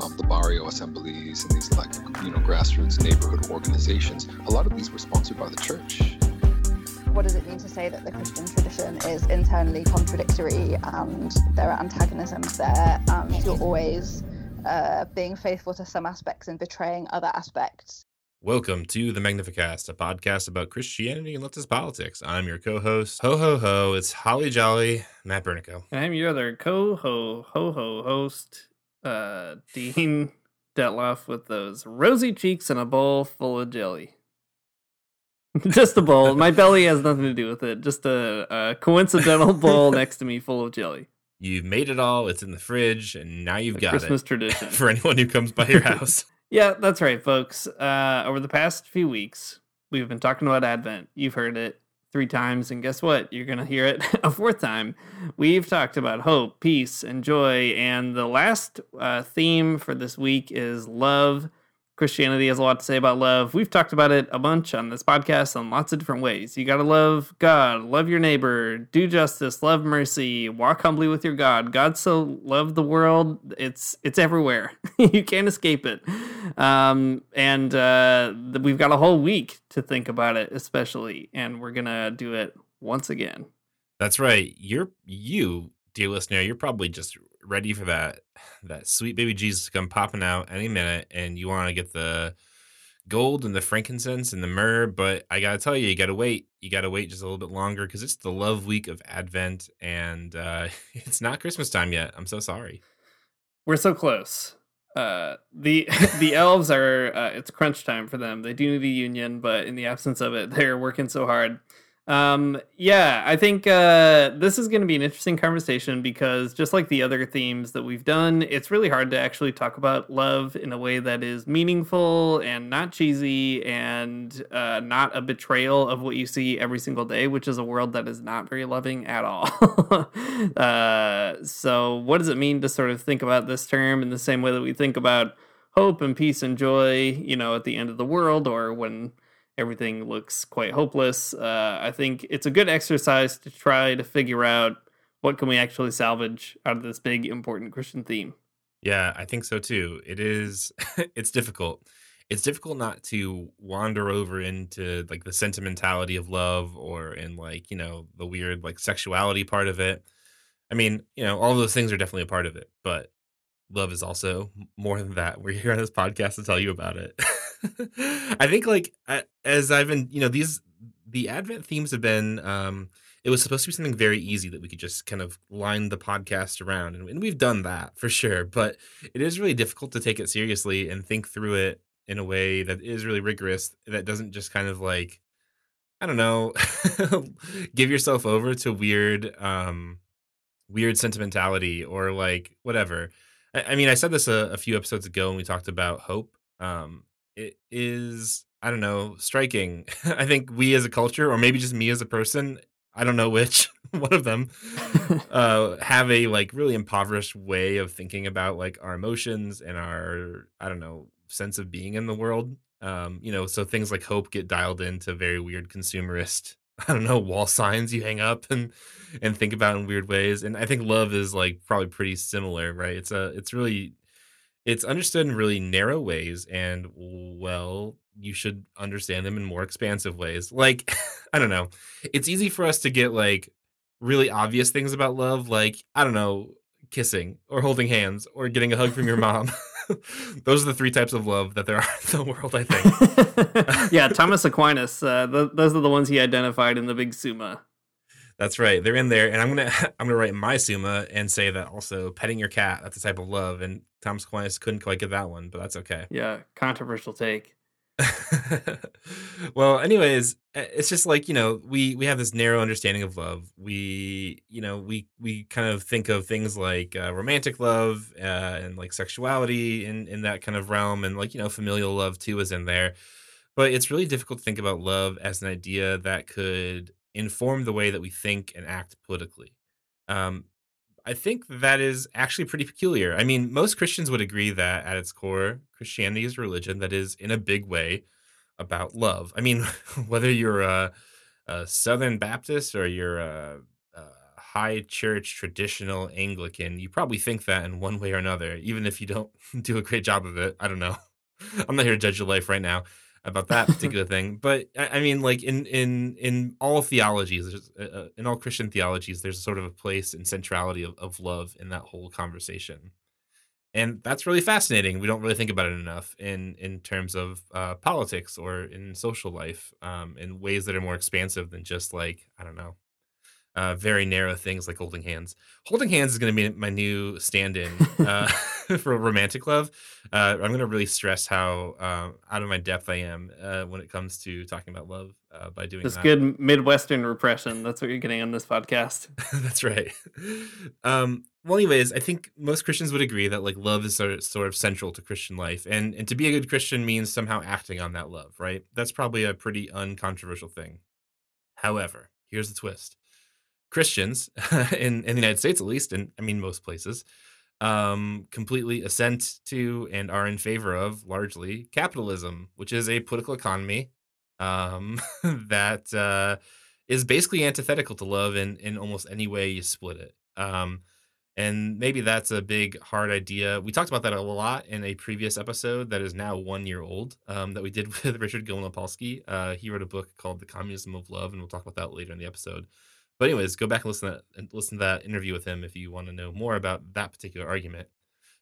um, the barrio assemblies and these like you know grassroots neighborhood organizations, a lot of these were sponsored by the church. What does it mean to say that the Christian tradition is internally contradictory and there are antagonisms there and you're always uh, being faithful to some aspects and betraying other aspects? Welcome to the Magnificast, a podcast about Christianity and leftist politics. I'm your co-host, ho ho ho. It's Holly Jolly, Matt Bernico. And I'm your other co ho ho ho host, uh, Dean Detloff, with those rosy cheeks and a bowl full of jelly. Just a bowl. My belly has nothing to do with it. Just a, a coincidental bowl next to me full of jelly. You've made it all. It's in the fridge, and now you've A got Christmas it tradition. for anyone who comes by your house. Yeah, that's right, folks. Uh, over the past few weeks, we've been talking about Advent. You've heard it three times, and guess what? You're going to hear it a fourth time. We've talked about hope, peace, and joy, and the last uh, theme for this week is love. Christianity has a lot to say about love. We've talked about it a bunch on this podcast in lots of different ways. You got to love God, love your neighbor, do justice, love mercy, walk humbly with your God. God so loved the world; it's it's everywhere. you can't escape it. Um, and uh, we've got a whole week to think about it, especially, and we're gonna do it once again. That's right. You're you, dear listener. You're probably just ready for that that sweet baby Jesus to come popping out any minute, and you want to get the gold and the frankincense and the myrrh. But I gotta tell you, you gotta wait. You gotta wait just a little bit longer because it's the love week of Advent, and uh, it's not Christmas time yet. I'm so sorry. We're so close. Uh, the the elves are uh, it's crunch time for them. They do need a union, but in the absence of it, they're working so hard. Um, yeah, I think uh, this is going to be an interesting conversation because just like the other themes that we've done, it's really hard to actually talk about love in a way that is meaningful and not cheesy and uh, not a betrayal of what you see every single day, which is a world that is not very loving at all. uh, so, what does it mean to sort of think about this term in the same way that we think about hope and peace and joy, you know, at the end of the world or when everything looks quite hopeless. Uh, I think it's a good exercise to try to figure out what can we actually salvage out of this big important Christian theme. Yeah, I think so too. It is it's difficult. It's difficult not to wander over into like the sentimentality of love or in like, you know, the weird like sexuality part of it. I mean, you know, all those things are definitely a part of it, but love is also more than that. We're here on this podcast to tell you about it. I think like as I've been, you know, these the Advent themes have been um it was supposed to be something very easy that we could just kind of line the podcast around and, and we've done that for sure, but it is really difficult to take it seriously and think through it in a way that is really rigorous that doesn't just kind of like I don't know, give yourself over to weird um weird sentimentality or like whatever. I, I mean, I said this a, a few episodes ago when we talked about hope. Um, it is, I don't know, striking. I think we as a culture, or maybe just me as a person, I don't know which one of them, uh, have a like really impoverished way of thinking about like our emotions and our, I don't know, sense of being in the world. Um, you know, so things like hope get dialed into very weird consumerist I don't know wall signs you hang up and and think about in weird ways. And I think love is like probably pretty similar, right? It's a it's really it's understood in really narrow ways and well you should understand them in more expansive ways like i don't know it's easy for us to get like really obvious things about love like i don't know kissing or holding hands or getting a hug from your mom those are the three types of love that there are in the world. I think. yeah, Thomas Aquinas. Uh, th- those are the ones he identified in the Big Summa. That's right. They're in there, and I'm gonna I'm gonna write my Summa and say that also petting your cat that's a type of love, and Thomas Aquinas couldn't quite get that one, but that's okay. Yeah, controversial take. well, anyways, it's just like you know we we have this narrow understanding of love. We you know we we kind of think of things like uh, romantic love uh, and like sexuality in in that kind of realm, and like you know familial love too is in there. But it's really difficult to think about love as an idea that could inform the way that we think and act politically. Um, I think that is actually pretty peculiar. I mean, most Christians would agree that at its core, Christianity is a religion that is, in a big way, about love. I mean, whether you're a, a Southern Baptist or you're a, a, high church traditional Anglican, you probably think that in one way or another, even if you don't do a great job of it. I don't know. I'm not here to judge your life right now about that particular thing. But I, mean, like in in in all theologies, uh, uh, in all Christian theologies, there's sort of a place and centrality of, of love in that whole conversation, and that's really fascinating. We don't really think about it enough in in terms of uh, politics or in social life, um, in ways that are more expansive than just like I don't know uh, very narrow things like holding hands. Holding hands is going to be my new stand-in uh, for romantic love. Uh, I'm going to really stress how uh, out of my depth I am uh, when it comes to talking about love uh, by doing this that. good Midwestern repression. That's what you're getting on this podcast. That's right. Um, well, anyways, I think most Christians would agree that like love is sort of, sort of central to Christian life, and and to be a good Christian means somehow acting on that love, right? That's probably a pretty uncontroversial thing. However, here's the twist Christians in, in the United States, at least, and I mean most places, um, completely assent to and are in favor of largely capitalism, which is a political economy um, that uh, is basically antithetical to love in in almost any way you split it. Um, and maybe that's a big hard idea. We talked about that a lot in a previous episode that is now one year old um, that we did with Richard Gilman Opalsky. Uh, he wrote a book called The Communism of Love, and we'll talk about that later in the episode. But anyways, go back and listen to that, and listen to that interview with him if you want to know more about that particular argument.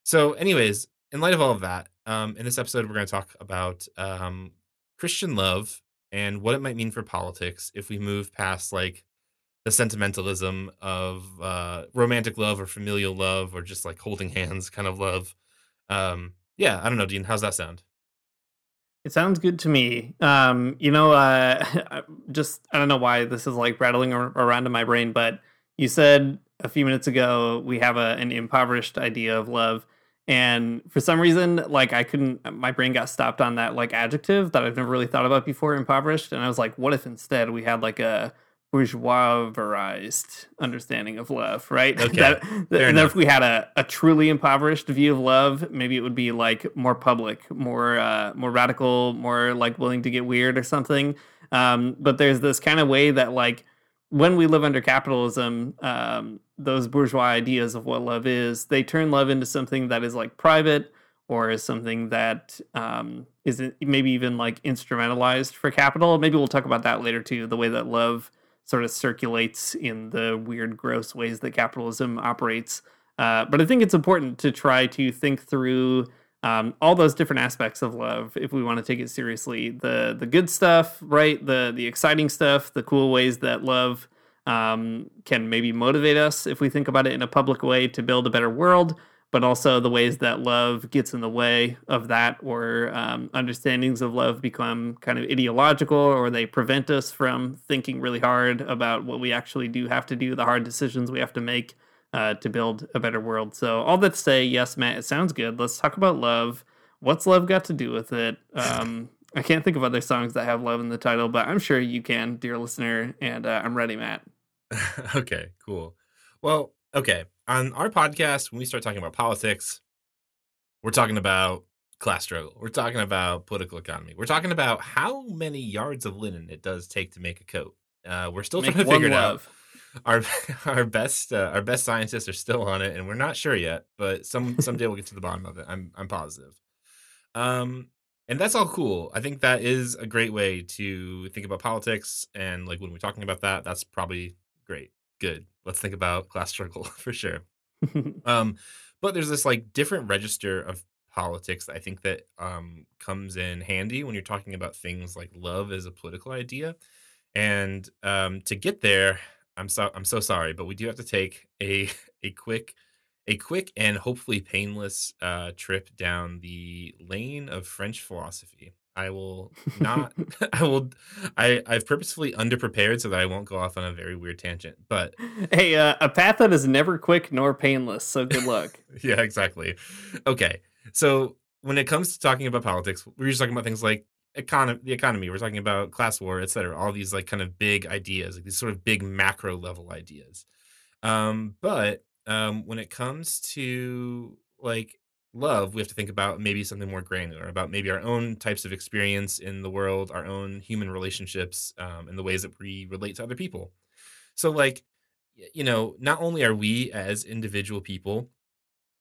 So, anyways, in light of all of that, um, in this episode, we're going to talk about um, Christian love and what it might mean for politics if we move past like the sentimentalism of uh, romantic love or familial love or just like holding hands kind of love. Um, yeah, I don't know, Dean. How's that sound? It sounds good to me. Um, you know, uh, just I don't know why this is like rattling around in my brain, but you said a few minutes ago we have a, an impoverished idea of love, and for some reason, like I couldn't, my brain got stopped on that like adjective that I've never really thought about before, impoverished, and I was like, what if instead we had like a bourgeoisized understanding of love, right? Okay. that, and if we had a, a truly impoverished view of love, maybe it would be like more public, more uh, more radical, more like willing to get weird or something. Um, but there's this kind of way that like when we live under capitalism, um, those bourgeois ideas of what love is, they turn love into something that is like private or is something that um, is maybe even like instrumentalized for capital. Maybe we'll talk about that later too. The way that love sort of circulates in the weird, gross ways that capitalism operates. Uh, but I think it's important to try to think through um, all those different aspects of love if we want to take it seriously. The the good stuff, right? The the exciting stuff, the cool ways that love um, can maybe motivate us if we think about it in a public way to build a better world but also the ways that love gets in the way of that, or um, understandings of love become kind of ideological, or they prevent us from thinking really hard about what we actually do have to do, the hard decisions we have to make uh, to build a better world. So, all that to say, yes, Matt, it sounds good. Let's talk about love. What's love got to do with it? Um, I can't think of other songs that have love in the title, but I'm sure you can, dear listener. And uh, I'm ready, Matt. okay, cool. Well, okay on our podcast, when we start talking about politics, we're talking about class struggle. We're talking about political economy. We're talking about how many yards of linen it does take to make a coat. Uh, we're still make trying to figure love. it out. Our our best uh, our best scientists are still on it, and we're not sure yet. But some someday we'll get to the bottom of it. I'm I'm positive. Um, and that's all cool. I think that is a great way to think about politics, and like when we're talking about that, that's probably great good. Let's think about class struggle for sure. um, but there's this like different register of politics I think that um, comes in handy when you're talking about things like love as a political idea. And um, to get there, I'm so I'm so sorry, but we do have to take a a quick a quick and hopefully painless uh, trip down the lane of French philosophy. I will not. I will. I I've purposefully underprepared so that I won't go off on a very weird tangent. But Hey, uh, a path that is never quick nor painless. So good luck. yeah, exactly. Okay, so when it comes to talking about politics, we're just talking about things like economy, the economy. We're talking about class war, etc. All these like kind of big ideas, like these sort of big macro level ideas. Um, but um, when it comes to like love, we have to think about maybe something more granular about maybe our own types of experience in the world, our own human relationships, um, and the ways that we relate to other people. So, like, you know, not only are we as individual people,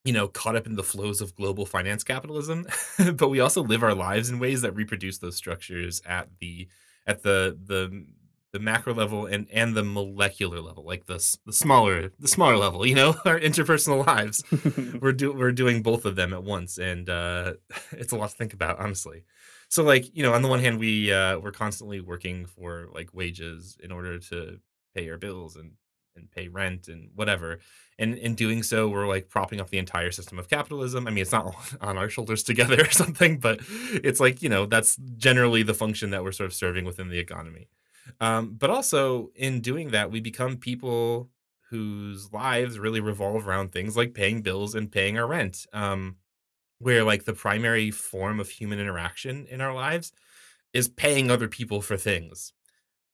you know, caught up in the flows of global finance capitalism, but we also live our lives in ways that reproduce those structures at the at the the the macro level and and the molecular level, like the the smaller the smaller level, you know, our interpersonal lives. We're do we're doing both of them at once and uh it's a lot to think about honestly. So like you know on the one hand we uh we're constantly working for like wages in order to pay our bills and and pay rent and whatever. And in doing so we're like propping up the entire system of capitalism. I mean it's not on our shoulders together or something but it's like you know that's generally the function that we're sort of serving within the economy um, but also in doing that we become people whose lives really revolve around things like paying bills and paying our rent. Um, where like the primary form of human interaction in our lives is paying other people for things.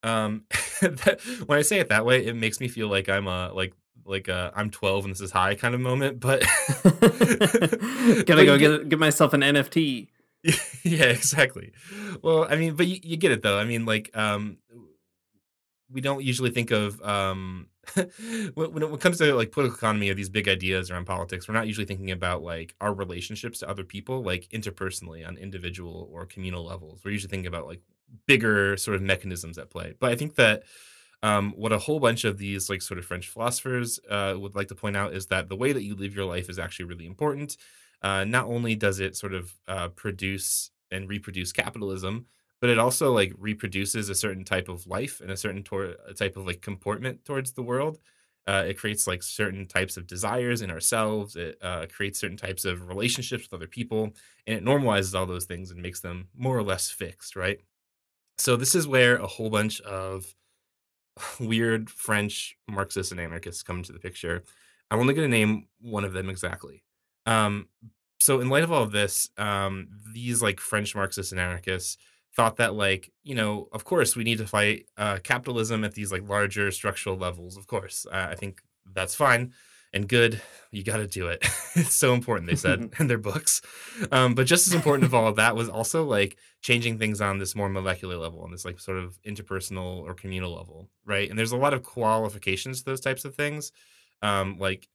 Um, that, when I say it that way, it makes me feel like I'm a like like a I'm 12 and this is high kind of moment. But Gotta but go get, get myself an NFT. yeah, exactly. Well, I mean, but you, you get it though. I mean, like, um, we don't usually think of um, when, when it comes to like political economy or these big ideas around politics. We're not usually thinking about like our relationships to other people, like interpersonally on individual or communal levels. We're usually thinking about like bigger sort of mechanisms at play. But I think that um, what a whole bunch of these like sort of French philosophers uh, would like to point out is that the way that you live your life is actually really important. Uh, not only does it sort of uh, produce and reproduce capitalism, but it also like reproduces a certain type of life and a certain tor- type of like comportment towards the world. Uh, it creates like certain types of desires in ourselves. It uh, creates certain types of relationships with other people, and it normalizes all those things and makes them more or less fixed, right? So this is where a whole bunch of weird French Marxists and anarchists come into the picture. I'm only going to name one of them exactly. Um, so, in light of all of this, um, these like French Marxists and anarchists thought that, like, you know, of course, we need to fight uh, capitalism at these like larger structural levels. Of course, uh, I think that's fine and good. You got to do it. it's so important, they said in their books. Um, but just as important of all of that was also like changing things on this more molecular level, on this like sort of interpersonal or communal level, right? And there's a lot of qualifications to those types of things, um, like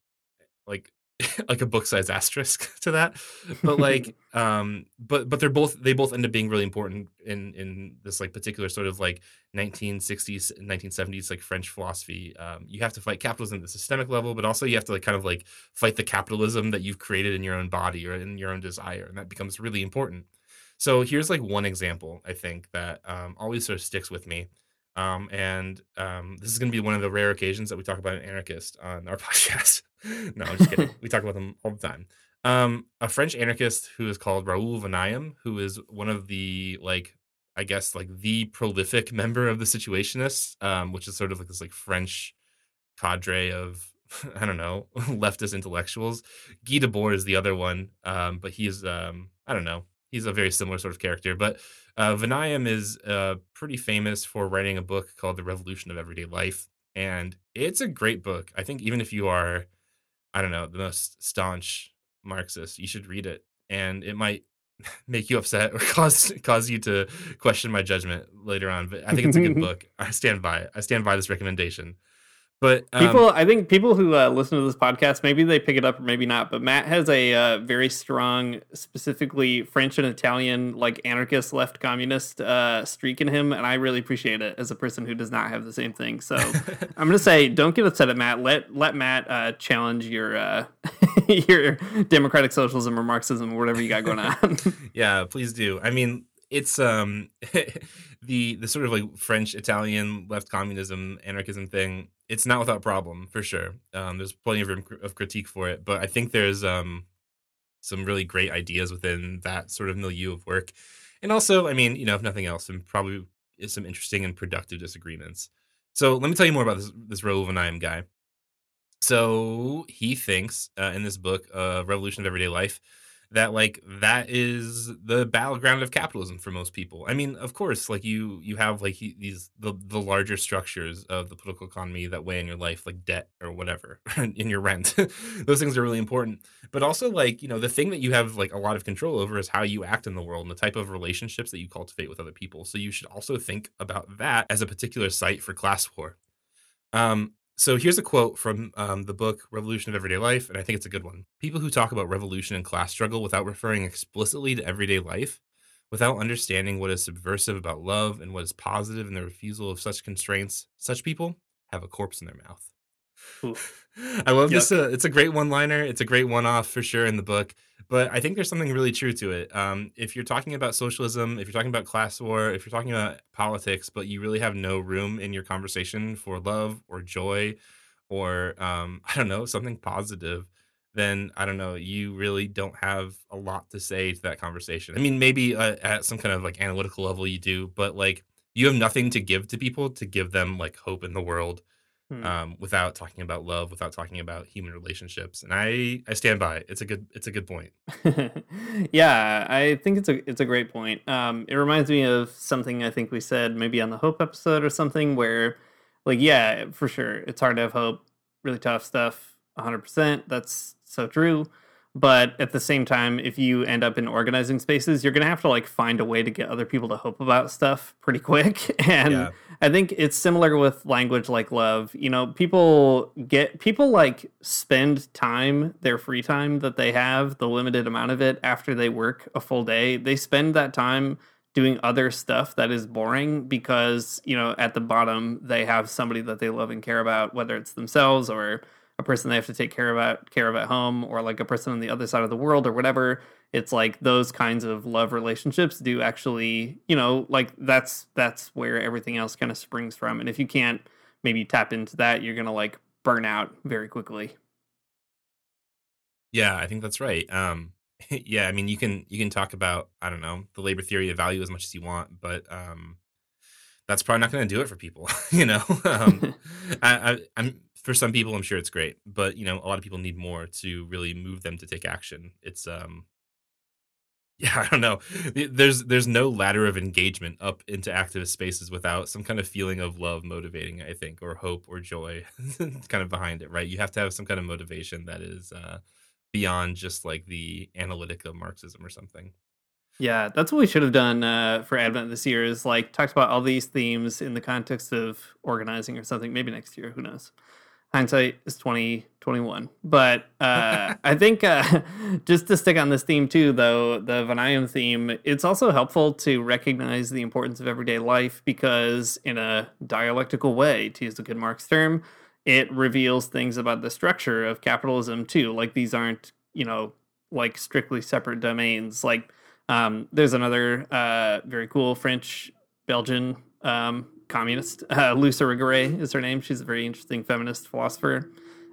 like like a book size asterisk to that. But like um but but they're both they both end up being really important in in this like particular sort of like 1960s 1970s like french philosophy. Um you have to fight capitalism at the systemic level but also you have to like kind of like fight the capitalism that you've created in your own body or in your own desire and that becomes really important. So here's like one example i think that um always sort of sticks with me um, and um, this is going to be one of the rare occasions that we talk about an anarchist on our podcast. no, I'm just kidding. we talk about them all the time. Um, a French anarchist who is called Raoul Vaneigem, who is one of the like, I guess like the prolific member of the Situationists, um, which is sort of like this like French cadre of I don't know leftist intellectuals. Guy Debord is the other one, um, but he's um, I don't know. He's a very similar sort of character, but uh, Vaneigem is uh, pretty famous for writing a book called The Revolution of Everyday Life. And it's a great book. I think even if you are, I don't know, the most staunch Marxist, you should read it. And it might make you upset or cause cause you to question my judgment later on. But I think it's a good book. I stand by it. I stand by this recommendation. But um, People, I think people who uh, listen to this podcast, maybe they pick it up or maybe not. But Matt has a uh, very strong, specifically French and Italian, like anarchist, left communist uh, streak in him, and I really appreciate it as a person who does not have the same thing. So I'm gonna say, don't get upset at Matt. Let let Matt uh, challenge your uh, your democratic socialism or Marxism or whatever you got going on. yeah, please do. I mean, it's um the the sort of like French Italian left communism anarchism thing. It's not without problem for sure. Um, there's plenty of room of critique for it, but I think there's um some really great ideas within that sort of milieu of work, and also, I mean, you know, if nothing else, some probably some interesting and productive disagreements. So let me tell you more about this this Raoul Vaneigem guy. So he thinks uh, in this book, uh, Revolution of Everyday Life, that like that is the battleground of capitalism for most people. I mean, of course, like you you have like these the the larger structures of the political economy that weigh in your life, like debt or whatever, in your rent. Those things are really important. But also, like you know, the thing that you have like a lot of control over is how you act in the world and the type of relationships that you cultivate with other people. So you should also think about that as a particular site for class war. Um, so here's a quote from um, the book Revolution of Everyday Life, and I think it's a good one. People who talk about revolution and class struggle without referring explicitly to everyday life, without understanding what is subversive about love and what is positive in the refusal of such constraints, such people have a corpse in their mouth. I love yep. this. Uh, it's a great one liner. It's a great one off for sure in the book. But I think there's something really true to it. Um, if you're talking about socialism, if you're talking about class war, if you're talking about politics, but you really have no room in your conversation for love or joy or, um, I don't know, something positive, then I don't know, you really don't have a lot to say to that conversation. I mean, maybe uh, at some kind of like analytical level you do, but like you have nothing to give to people to give them like hope in the world Hmm. um, without talking about love, without talking about human relationships. And I I stand by it. It's a good it's a good point. yeah, I think it's a it's a great point. Um, it reminds me of something I think we said maybe on the hope episode or something where, like, yeah, for sure, it's hard to have hope. Really tough stuff. 100%. That's so true but at the same time if you end up in organizing spaces you're going to have to like find a way to get other people to hope about stuff pretty quick and yeah. i think it's similar with language like love you know people get people like spend time their free time that they have the limited amount of it after they work a full day they spend that time doing other stuff that is boring because you know at the bottom they have somebody that they love and care about whether it's themselves or a person they have to take care of care of at home or like a person on the other side of the world or whatever it's like those kinds of love relationships do actually you know like that's that's where everything else kind of springs from. And if you can't maybe tap into that you're gonna like burn out very quickly. Yeah i think that's right. Um yeah i mean you can you can talk about i don't know the labor theory of value as much as you want but um that's probably not going to do it for people you know? Um I, I i'm for some people i'm sure it's great but you know a lot of people need more to really move them to take action it's um yeah i don't know there's there's no ladder of engagement up into activist spaces without some kind of feeling of love motivating i think or hope or joy kind of behind it right you have to have some kind of motivation that is uh beyond just like the analytic of marxism or something yeah, that's what we should have done uh, for Advent this year. Is like talked about all these themes in the context of organizing or something. Maybe next year, who knows? Hindsight is 2021 but uh, i think uh, just to stick on this theme too though the Vaneigem theme it's also helpful to recognize the importance of everyday life because in a dialectical way to use a good marx term it reveals things about the structure of capitalism too. Like these aren't you know like strictly separate domains. Like um, there's another uh, very cool french belgian um, communist. Uh, Irigaray is her name. She's a very interesting feminist philosopher.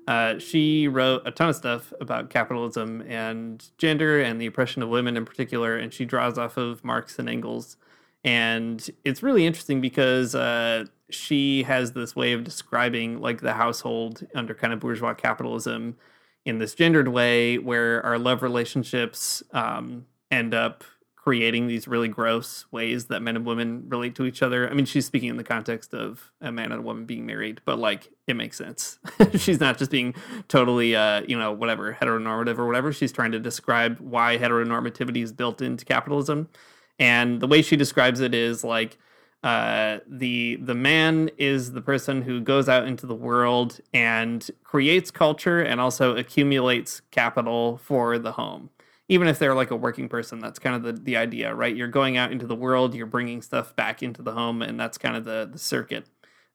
Uh, she wrote a ton of stuff about capitalism and gender and the oppression of women in particular, and she draws off of Marx and Engels. And it's really interesting because uh, she has this way of describing like the household under kind of bourgeois capitalism in this gendered way, where our love relationships um, end up creating these really gross ways that men and women relate to each other. I mean, she's speaking in the context of a man and a woman being married, but like it makes sense. she's not just being totally, uh, you know, whatever heteronormative or whatever. She's trying to describe why heteronormativity is built into capitalism, and the way she describes it is like. Uh, the the man is the person who goes out into the world and creates culture and also accumulates capital for the home even if they're like a working person that's kind of the, the idea right? You're going out into the world you're bringing stuff back into the home and that's kind of the, the circuit.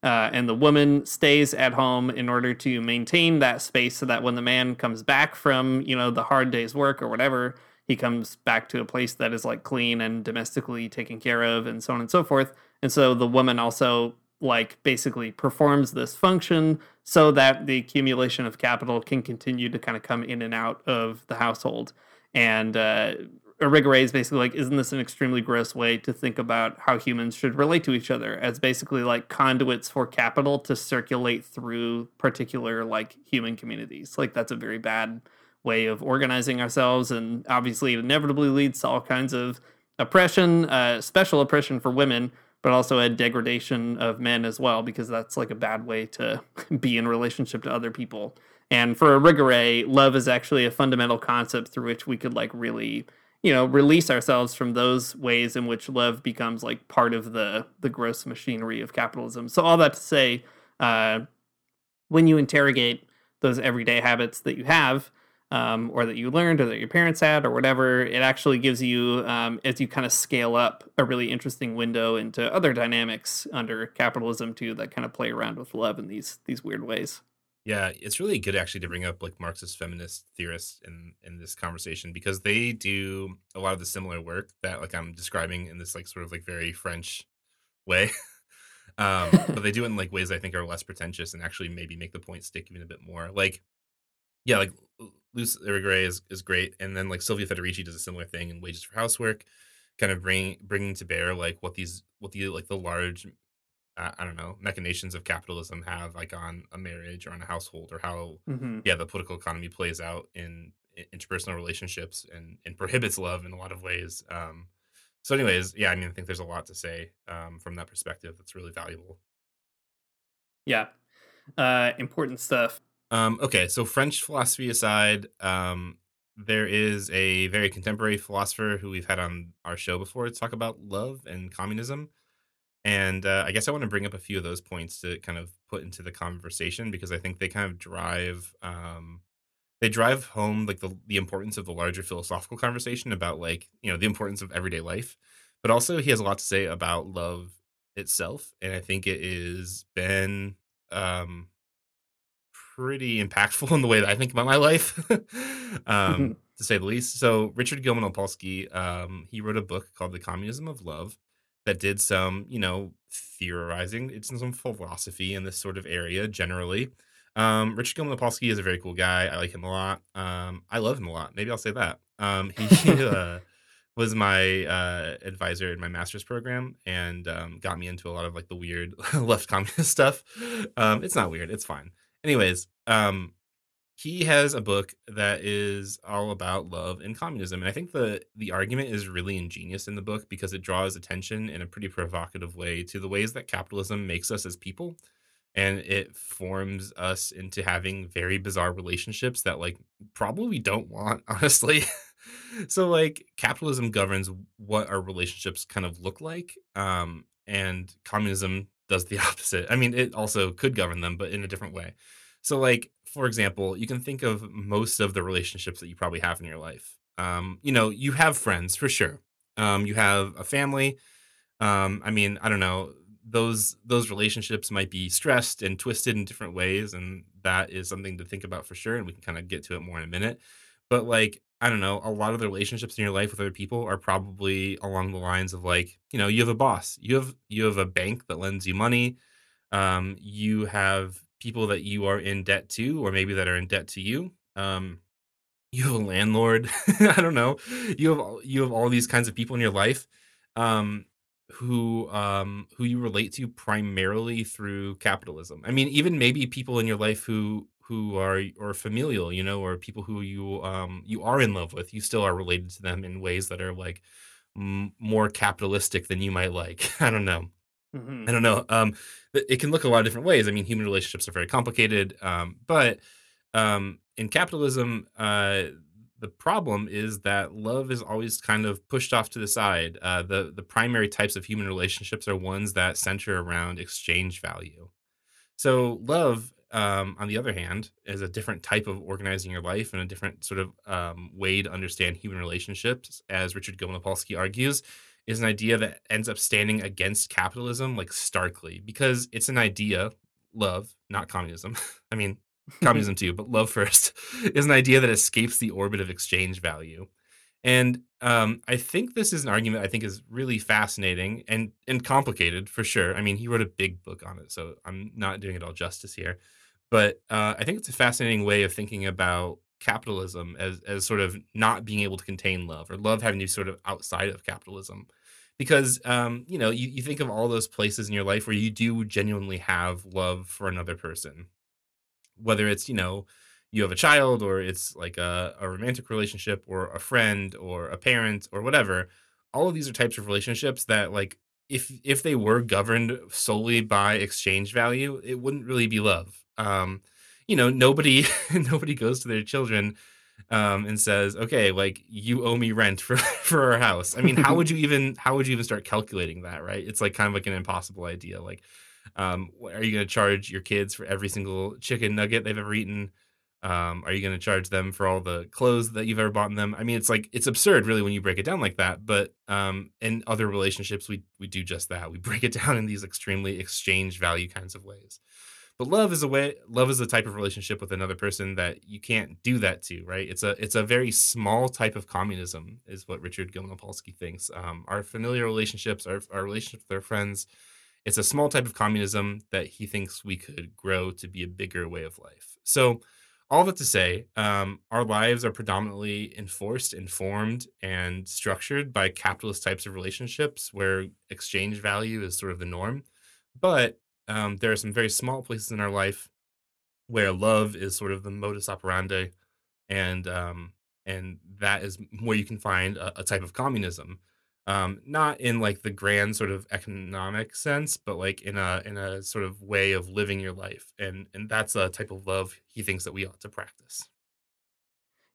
Uh, and the woman stays at home in order to maintain that space so that when the man comes back from you know the hard day's work or whatever he comes back to a place that is like clean and domestically taken care of and so on and so forth. And so the woman also like basically performs this function so that the accumulation of capital can continue to kind of come in and out of the household and uh Irigaray is basically like, isn't this an extremely gross way to think about how humans should relate to each other as basically like conduits for capital to circulate through particular like human communities? Like that's a very bad way of organizing ourselves, and obviously it inevitably leads to all kinds of oppression, uh, special oppression for women, but also a degradation of men as well, because that's like a bad way to be in relationship to other people. And for Irigaray, love is actually a fundamental concept through which we could like really you know release ourselves from those ways in which love becomes like part of the the gross machinery of capitalism. So all that to say uh, when you interrogate those everyday habits that you have um, or that you learned or that your parents had or whatever it actually gives you um, as you kind of scale up a really interesting window into other dynamics under capitalism too that kind of play around with love in these these weird ways Yeah, it's really good actually to bring up like Marxist feminist theorists in in this conversation because they do a lot of the similar work that like I'm describing in this like sort of like very French way. um, but they do it in like ways I think are less pretentious and actually maybe make the point stick even a bit more. Like, yeah, like Luce Irigaray is is great, and then like Silvia Federici does a similar thing in Wages for Housework, kind of bring bringing to bear like what these what the like the large uh, I don't know machinations of capitalism have like on a marriage or on a household or how hmm yeah the political economy plays out in, i- interpersonal relationships and and prohibits love in a lot of ways. Um, so, anyways, yeah, I mean, I think there's a lot to say um, from that perspective that's really valuable. yeah uh, important stuff Um, okay, so French philosophy aside, um, there is a very contemporary philosopher who we've had on our show before to talk about love and communism. And uh, I guess I want to bring up a few of those points to kind of put into the conversation because I think they kind of drive um, they drive home like the the importance of the larger philosophical conversation about like you know the importance of everyday life, but also he has a lot to say about love itself, and I think it is been um, pretty impactful in the way that I think about my life, um, to say the least. So Richard Gilman Opalsky, um, he wrote a book called The Communism of Love that did some, you know, theorizing. It's some philosophy in this sort of area generally. Um, Richard Gilman Opalsky is a very cool guy. I like him a lot. Um, I love him a lot. Maybe I'll say that. Um, he uh, was my uh, advisor in my master's program and um, got me into a lot of like the weird left communist stuff. Um, it's not weird. It's fine. Anyways, um, he has a book that is all about love and communism, and I think the the argument is really ingenious in the book because it draws attention in a pretty provocative way to the ways that capitalism makes us as people, and it forms us into having very bizarre relationships that like probably we don't want, honestly. so like capitalism governs what our relationships kind of look like, um, and communism does the opposite. I mean, it also could govern them, but in a different way. So, like, for example, you can think of most of the relationships that you probably have in your life. Um, you know, you have friends for sure. Um, you have a family. Um, I mean, I don't know. Those those relationships might be stressed and twisted in different ways, and that is something to think about for sure. And we can kind of get to it more in a minute. But like, I don't know, a lot of the relationships in your life with other people are probably along the lines of like, you know, you have a boss, you have you have a bank that lends you money, um, you have people that you are in debt to, or maybe that are in debt to you. Um, you have a landlord. I don't know. You have all- you have all these kinds of people in your life, um, who um who you relate to primarily through capitalism. I mean, even maybe people in your life who who are or familial, you know, or people who you um you are in love with. You still are related to them in ways that are like m- more capitalistic than you might like. I don't know. Hmm I don't know. Um, it can look a lot of different ways. I mean, human relationships are very complicated. Um, but um, in capitalism, uh, the problem is that love is always kind of pushed off to the side. Uh, the the primary types of human relationships are ones that center around exchange value. So love, um, on the other hand, is a different type of organizing your life and a different sort of um, way to understand human relationships. As Richard Gilman argues, is an idea that ends up standing against capitalism like starkly because it's an idea, love, not communism. I mean, communism too, but love first is an idea that escapes the orbit of exchange value. And um, I think this is an argument I think is really fascinating and and complicated for sure. I mean, he wrote a big book on it, so I'm not doing it all justice here. But uh, I think it's a fascinating way of thinking about capitalism as as sort of not being able to contain love or love having to be sort of outside of capitalism. Because um, you know, you, you think of all those places in your life where you do genuinely have love for another person. Whether it's, you know, you have a child or it's like a, a romantic relationship or a friend or a parent or whatever all of these are types of relationships that like if if they were governed solely by exchange value it wouldn't really be love um you know nobody nobody goes to their children um and says okay like you owe me rent for for our house i mean how would you even how would you even start calculating that right it's like kind of like an impossible idea like um are you going to charge your kids for every single chicken nugget they've ever eaten um, are you going to charge them for all the clothes that you've ever bought them? I mean, it's like it's absurd, really, when you break it down like that. But um, in other relationships, we we do just that. We break it down in these extremely exchange value kinds of ways. But love is a way. Love is a type of relationship with another person that you can't do that to, right? It's a it's a very small type of communism, is what Richard Gilman Opalsky thinks. Um, our familiar relationships, our our relationships with our friends, it's a small type of communism that he thinks we could grow to be a bigger way of life. So all that to say, um, our lives are predominantly enforced, informed, and structured by capitalist types of relationships where exchange value is sort of the norm. But um, there are some very small places in our life where love is sort of the modus operandi, and um, and that is where you can find a, a type of communism um, not in like the grand sort of economic sense, but like in a in a sort of way of living your life, and and that's a type of love he thinks that we ought to practice.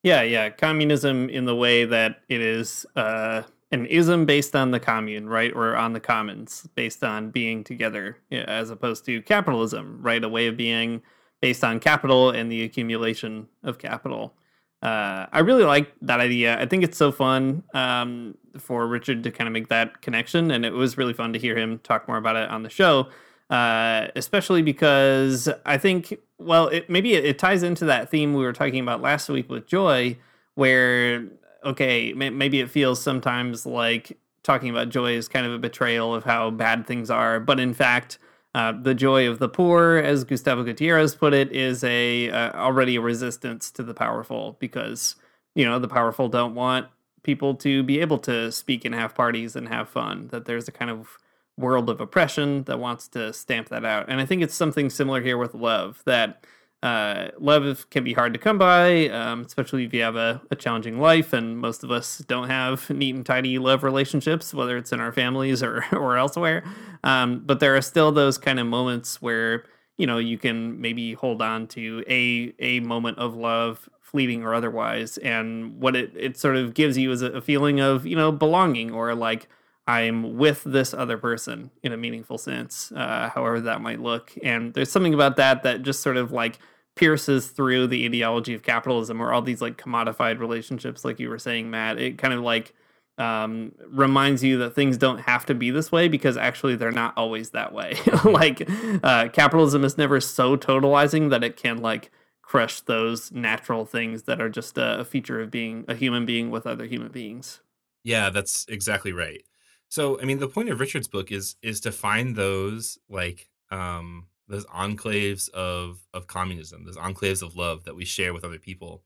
Yeah, yeah, communism in the way that it is uh, an ism based on the commune, right, or on the commons, based on being together, as opposed to capitalism, right, a way of being based on capital and the accumulation of capital. Uh, I really like that idea. I think it's so fun um, for Richard to kind of make that connection, and it was really fun to hear him talk more about it on the show. Uh, especially because I think, well, it, maybe it, it, ties into that theme we were talking about last week with joy, where okay, may, maybe it feels sometimes like talking about joy is kind of a betrayal of how bad things are, but in fact, uh, the joy of the poor, as Gustavo Gutierrez put it, is a uh, already a resistance to the powerful because you know the powerful don't want people to be able to speak and have parties and have fun. That there's a kind of world of oppression that wants to stamp that out, and I think it's something similar here with love that uh, love can be hard to come by, um, especially if you have a, a, challenging life, and most of us don't have neat and tidy love relationships, whether it's in our families or or elsewhere. Um, but there are still those kind of moments where you know you can maybe hold on to a a moment of love, fleeting or otherwise, and what it it sort of gives you is a, feeling of you know belonging or like. I'm with this other person in a meaningful sense, uh, however that might look. And there's something about that that just sort of like pierces through the ideology of capitalism or all these like commodified relationships like you were saying matt it kind of like um, reminds you that things don't have to be this way because actually they're not always that way. Like uh, capitalism is never so totalizing that it can like crush those natural things that are just a feature of being a human being with other human beings. Yeah that's exactly right. So i mean the point of richard's book is is to find those like um those enclaves of of communism, those enclaves of love that we share with other people,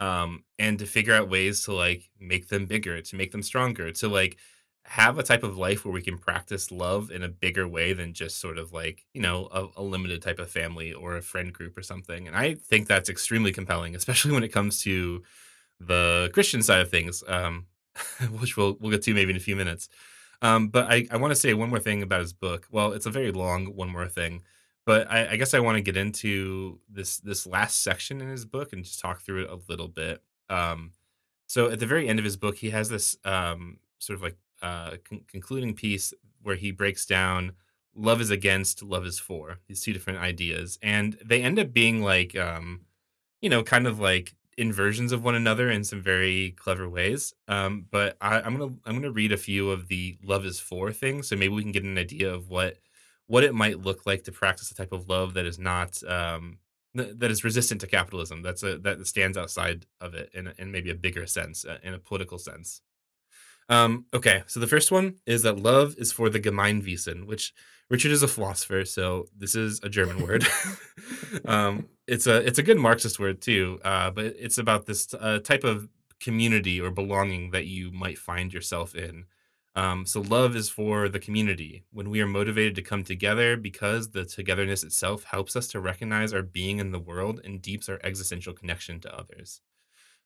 um, and to figure out ways to like make them bigger, to make them stronger, to like have a type of life where we can practice love in a bigger way than just sort of like you know a, a limited type of family or a friend group or something. And I think that's extremely compelling, especially when it comes to the Christian side of things, um, which we'll we'll get to maybe in a few minutes. Um, but I, I want to say one more thing about his book. Well, it's a very long one more thing, but I, I guess I want to get into this this last section in his book and just talk through it a little bit. Um, so at the very end of his book, he has this um, sort of like uh, con- concluding piece where he breaks down love is against, love is for these two different ideas, and they end up being like um, you know kind of like inversions of one another in some very clever ways. Um, but I, I'm gonna I'm gonna read a few of the love is for things, so maybe we can get an idea of what what it might look like to practice a type of love that is not um, th- that is resistant to capitalism. That's a that stands outside of it in, in maybe a bigger sense, uh, in a political sense. Um, okay, so the first one is that love is for the Gemeinwesen, which Richard is a philosopher, so this is a German word. um, it's a it's a good Marxist word too, uh, but it's about this uh, type of community or belonging that you might find yourself in. Um, so love is for the community when we are motivated to come together because the togetherness itself helps us to recognize our being in the world and deeps our existential connection to others.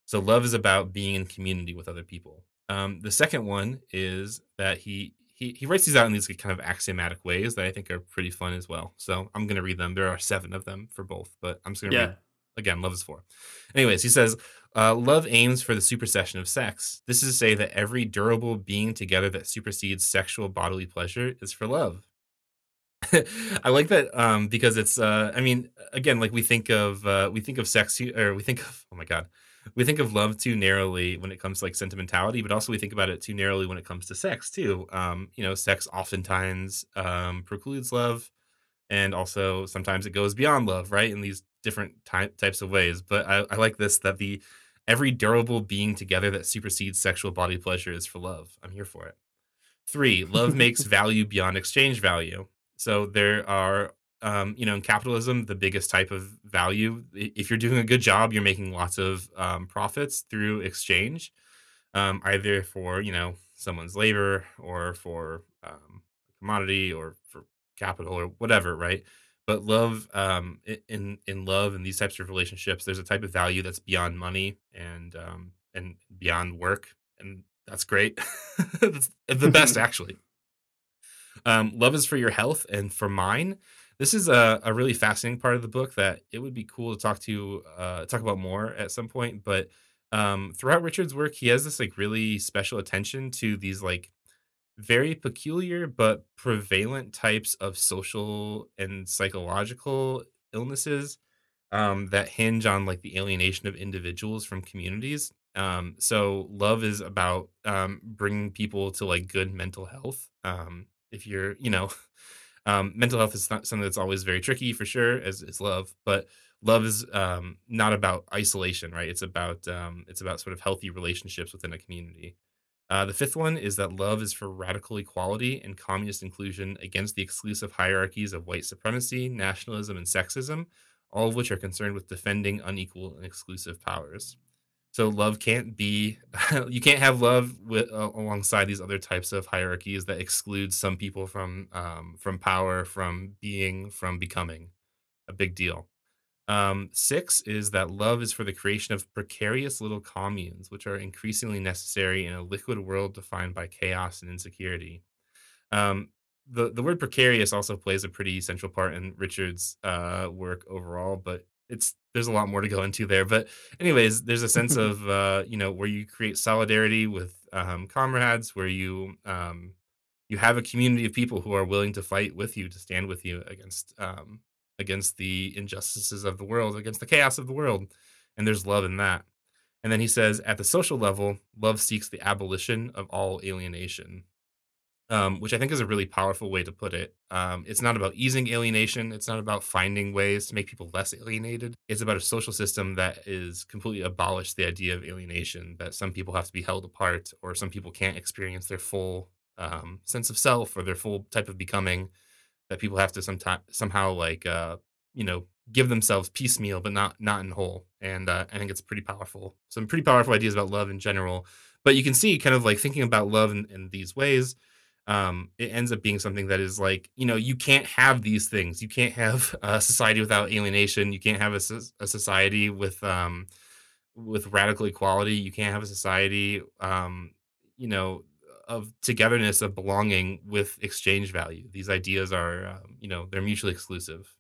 So love is about being in community with other people. Um, the second one is that he he he writes these out in these kind of axiomatic ways that I think are pretty fun as well. So I'm gonna read them. There are seven of them for both, but I'm just gonna Yeah. read again. Love is four. Anyways, he says, uh, "Love aims for the supersession of sex. This is to say that every durable being together that supersedes sexual bodily pleasure is for love." I like that um, because it's. Uh, I mean, again, like we think of uh, we think of sex or we think of oh my god, we think of love too narrowly when it comes to like sentimentality, but also we think about it too narrowly when it comes to sex too. Um, you know, sex oftentimes um, precludes love, and also sometimes it goes beyond love, right? In these different ty- types of ways. But I, I like this that the every durable being together that supersedes sexual body pleasure is for love. I'm here for it. Three, love makes value beyond exchange value. So there are, um, you know, in capitalism, the biggest type of value. If you're doing a good job, you're making lots of um, profits through exchange, um, either for you know someone's labor or for um, commodity or for capital or whatever, right? But love, um, in in love and these types of relationships, there's a type of value that's beyond money and um, and beyond work, and that's great. that's the best, actually. Um, love is for your health and for mine. This is a, a really fascinating part of the book that it would be cool to talk to uh, talk about more at some point. But um, throughout Richard's work, he has this like really special attention to these like very peculiar but prevalent types of social and psychological illnesses um, that hinge on like the alienation of individuals from communities. Um, so love is about um, bringing people to like good mental health. Um, if you're, you know, um, mental health is not something that's always very tricky for sure, as is love. But love is um, not about isolation, right? It's about it's about sort of healthy relationships within a community. Uh, the fifth one is that love is for radical equality and communist inclusion against the exclusive hierarchies of white supremacy, nationalism, and sexism, all of which are concerned with defending unequal and exclusive powers. So love can't be you can't have love with, uh, alongside these other types of hierarchies that exclude some people from um, from power, from being, from becoming. A big deal. Um, six is that love is for the creation of precarious little communes, which are increasingly necessary in a liquid world defined by chaos and insecurity. Um, the the word precarious also plays a pretty central part in Richard's uh, work overall, but it's there's a lot more to go into there. But anyways, there's a sense of uh, you know where you create solidarity with um, comrades, where you um, you have a community of people who are willing to fight with you, to stand with you against um, against the injustices of the world, against the chaos of the world, and there's love in that. And then he says, at the social level, love seeks the abolition of all alienation um, which I think is a really powerful way to put it. Um, it's not about easing alienation. It's not about finding ways to make people less alienated. It's about a social system that is completely abolished the idea of alienation, that some people have to be held apart or some people can't experience their full um, sense of self or their full type of becoming, that people have to sometime, somehow like, uh, you know, give themselves piecemeal, but not not in whole. And uh, I think it's pretty powerful. Some pretty powerful ideas about love in general. But you can see kind of like thinking about love in, in these ways um, it ends up being something that is like you know you can't have these things you can't have a society without alienation you can't have a, a society with um, with radical equality you can't have a society um, you know of togetherness of belonging with exchange value these ideas are um, you know they're mutually exclusive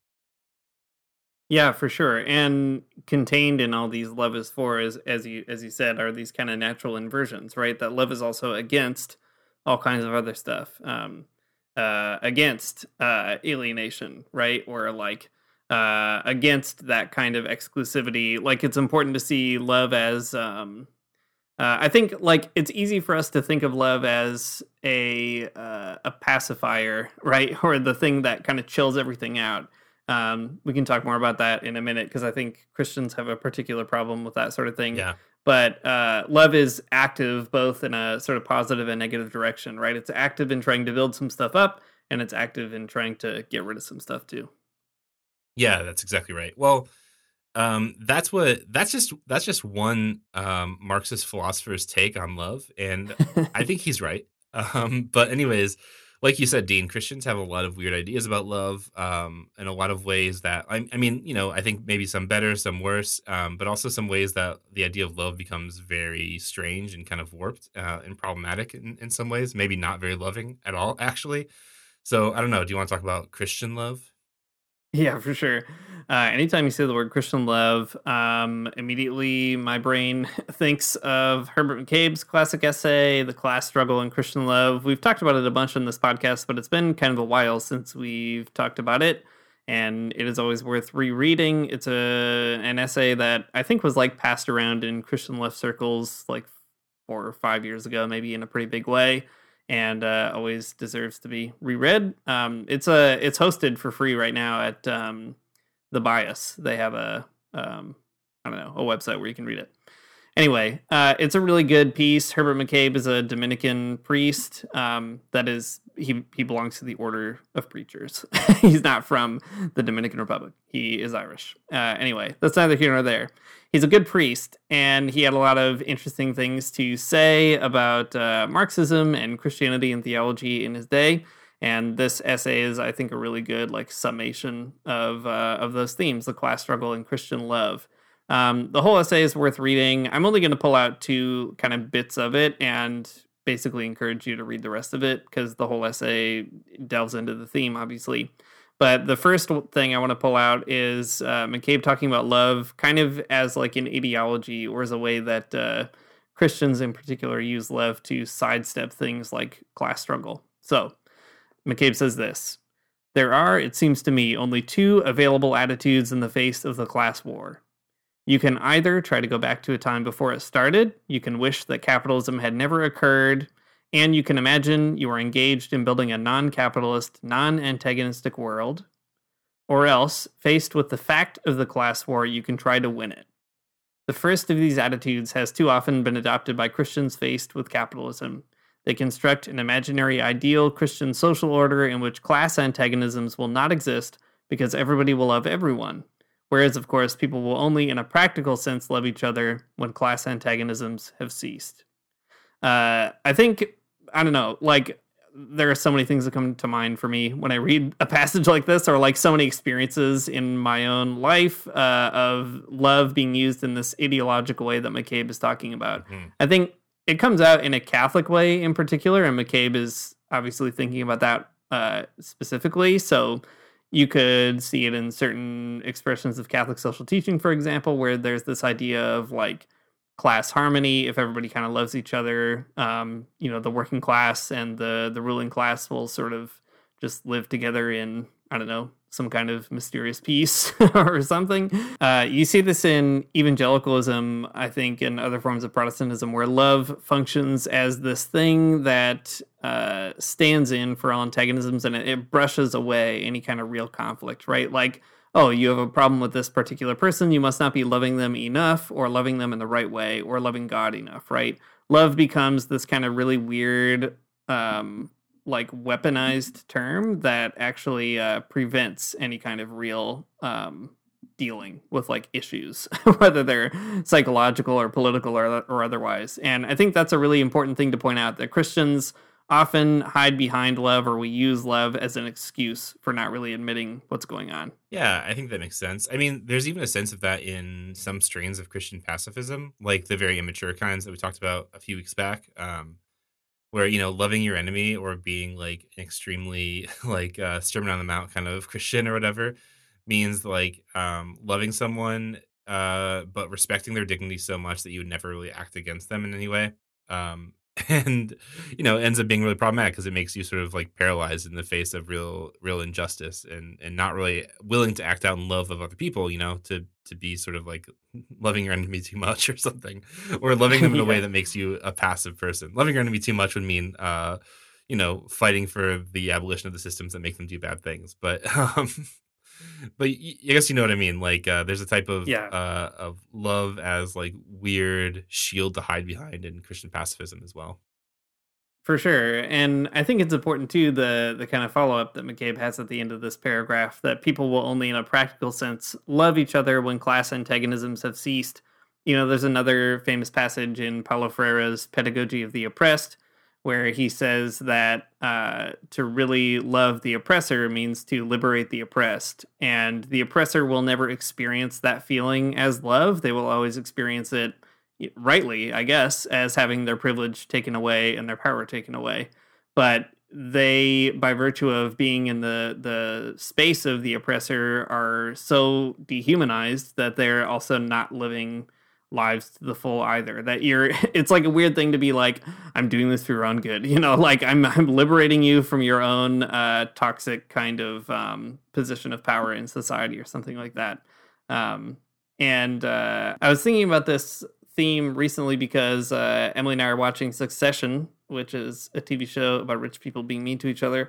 Yeah, for sure. And contained in all these love is for is as you as you said, are these kind of natural inversions, right? That love is also against all kinds of other stuff. Um uh against uh alienation, right? Or like uh, against that kind of exclusivity. Like it's important to see love as um, uh, I think like it's easy for us to think of love as a uh, a pacifier, right, or the thing that kind of chills everything out. Um, we can talk more about that in a minute because I think Christians have a particular problem with that sort of thing. Yeah. But uh, love is active both in a sort of positive and negative direction, right? It's active in trying to build some stuff up, and it's active in trying to get rid of some stuff too. Yeah, that's exactly right. Well, um, that's what that's just that's just one um, Marxist philosopher's take on love, and I think he's right. Um, but anyways, like you said, Dean, Christians have a lot of weird ideas about love, um, in a lot of ways that I, I mean, you know, I think maybe some better, some worse, um, but also some ways that the idea of love becomes very strange and kind of warped uh, and problematic in, in some ways. Maybe not very loving at all, actually. So I don't know. Do you want to talk about Christian love? Yeah, for sure. Uh, anytime you say the word Christian love, um, immediately my brain thinks of Herbert McCabe's classic essay, The Class Struggle and Christian Love. We've talked about it a bunch in this podcast, but it's been kind of a while since we've talked about it. And it is always worth rereading. It's a an essay that I think was like passed around in Christian left circles like four or five years ago, maybe in a pretty big way and uh, always deserves to be reread. Um, it's a it's hosted for free right now at um, the Bias. They have a um, I don't know a website where you can read it. Anyway, uh, it's a really good piece. Herbert McCabe is a Dominican priest. Um, that is, he he belongs to the Order of Preachers. He's not from the Dominican Republic. He is Irish. Uh, anyway, that's neither here nor there. He's a good priest, and he had a lot of interesting things to say about uh, Marxism and Christianity and theology in his day. And this essay is, I think, a really good like summation of uh, of those themes: the class struggle and Christian love. Um, the whole essay is worth reading. I'm only going to pull out two kind of bits of it and basically encourage you to read the rest of it because the whole essay delves into the theme, obviously. But the first thing I want to pull out is uh, McCabe talking about love kind of as like an ideology or as a way that uh, Christians in particular use love to sidestep things like class struggle. So McCabe says this There are, it seems to me, only two available attitudes in the face of the class war you can either try to go back to a time before it started, you can wish that capitalism had never occurred, and you can imagine you are engaged in building a non capitalist, non antagonistic world. Or else, faced with the fact of the class war, you can try to win it. The first of these attitudes has too often been adopted by Christians faced with capitalism. They construct an imaginary ideal Christian social order in which class antagonisms will not exist because everybody will love everyone, Whereas, of course, people will only, in a practical sense, love each other when class antagonisms have ceased. Uh, I think, I don't know, like, there are so many things that come to mind for me when I read a passage like this, or like so many experiences in my own life uh, of love being used in this ideological way that McCabe is talking about. Mm. I think it comes out in a Catholic way in particular, and McCabe is obviously thinking about that uh, specifically. So you could see it in certain expressions of Catholic social teaching, for example, where there's this idea of like class harmony. If everybody kind of loves each other, um, you know, the working class and the the ruling class will sort of just live together in I don't know some kind of mysterious peace or something. Uh, you see this in evangelicalism, I think, in other forms of Protestantism, where love functions as this thing that uh, stands in for all antagonisms and it, it brushes away any kind of real conflict, right? Like, oh, you have a problem with this particular person, you must not be loving them enough or loving them in the right way or loving God enough, right? Love becomes this kind of really weird um, like weaponized term that actually uh, prevents any kind of real um, dealing with like issues, whether they're psychological or political or, or otherwise. And I think that's a really important thing to point out that Christians often hide behind love or we use love as an excuse for not really admitting what's going on. Yeah, I think that makes sense. I mean, there's even a sense of that in some strains of Christian pacifism, like the very immature kinds that we talked about a few weeks back. Um, where you know loving your enemy or being like extremely like uh sermon on the mount kind of christian or whatever means like um loving someone uh but respecting their dignity so much that you would never really act against them in any way um and you know ends up being really problematic because it makes you sort of like paralyzed in the face of real real injustice and and not really willing to act out in love of other people you know to to be sort of like loving your enemy too much or something or loving them in a way that makes you a passive person. Loving your enemy too much would mean uh you know fighting for the abolition of the systems that make them do bad things but um but y- I guess you know what I mean. Like, uh, there's a type of Yeah. uh, of love as like weird shield to hide behind in Christian pacifism as well. For sure. And I think it's important too the the kind of follow-up that McCabe has at the end of this paragraph that people will only in a practical sense love each other when class antagonisms have ceased. You know, there's another famous passage in Paulo Freire's Pedagogy of the Oppressed where he says that uh, to really love the oppressor means to liberate the oppressed. And the oppressor will never experience that feeling as love. They will always experience it rightly, I guess, as having their privilege taken away and their power taken away. But they, by virtue of being in the the space of the oppressor, are so dehumanized that they're also not living lives to the full either. That you're, it's like a weird thing to be like, I'm doing this for your own good, you know, like I'm I'm liberating you from your own uh, toxic kind of um, position of power in society or something like that. Um, and uh, I was thinking about this theme recently because uh, Emily and I are watching Succession, which is a TV show about rich people being mean to each other.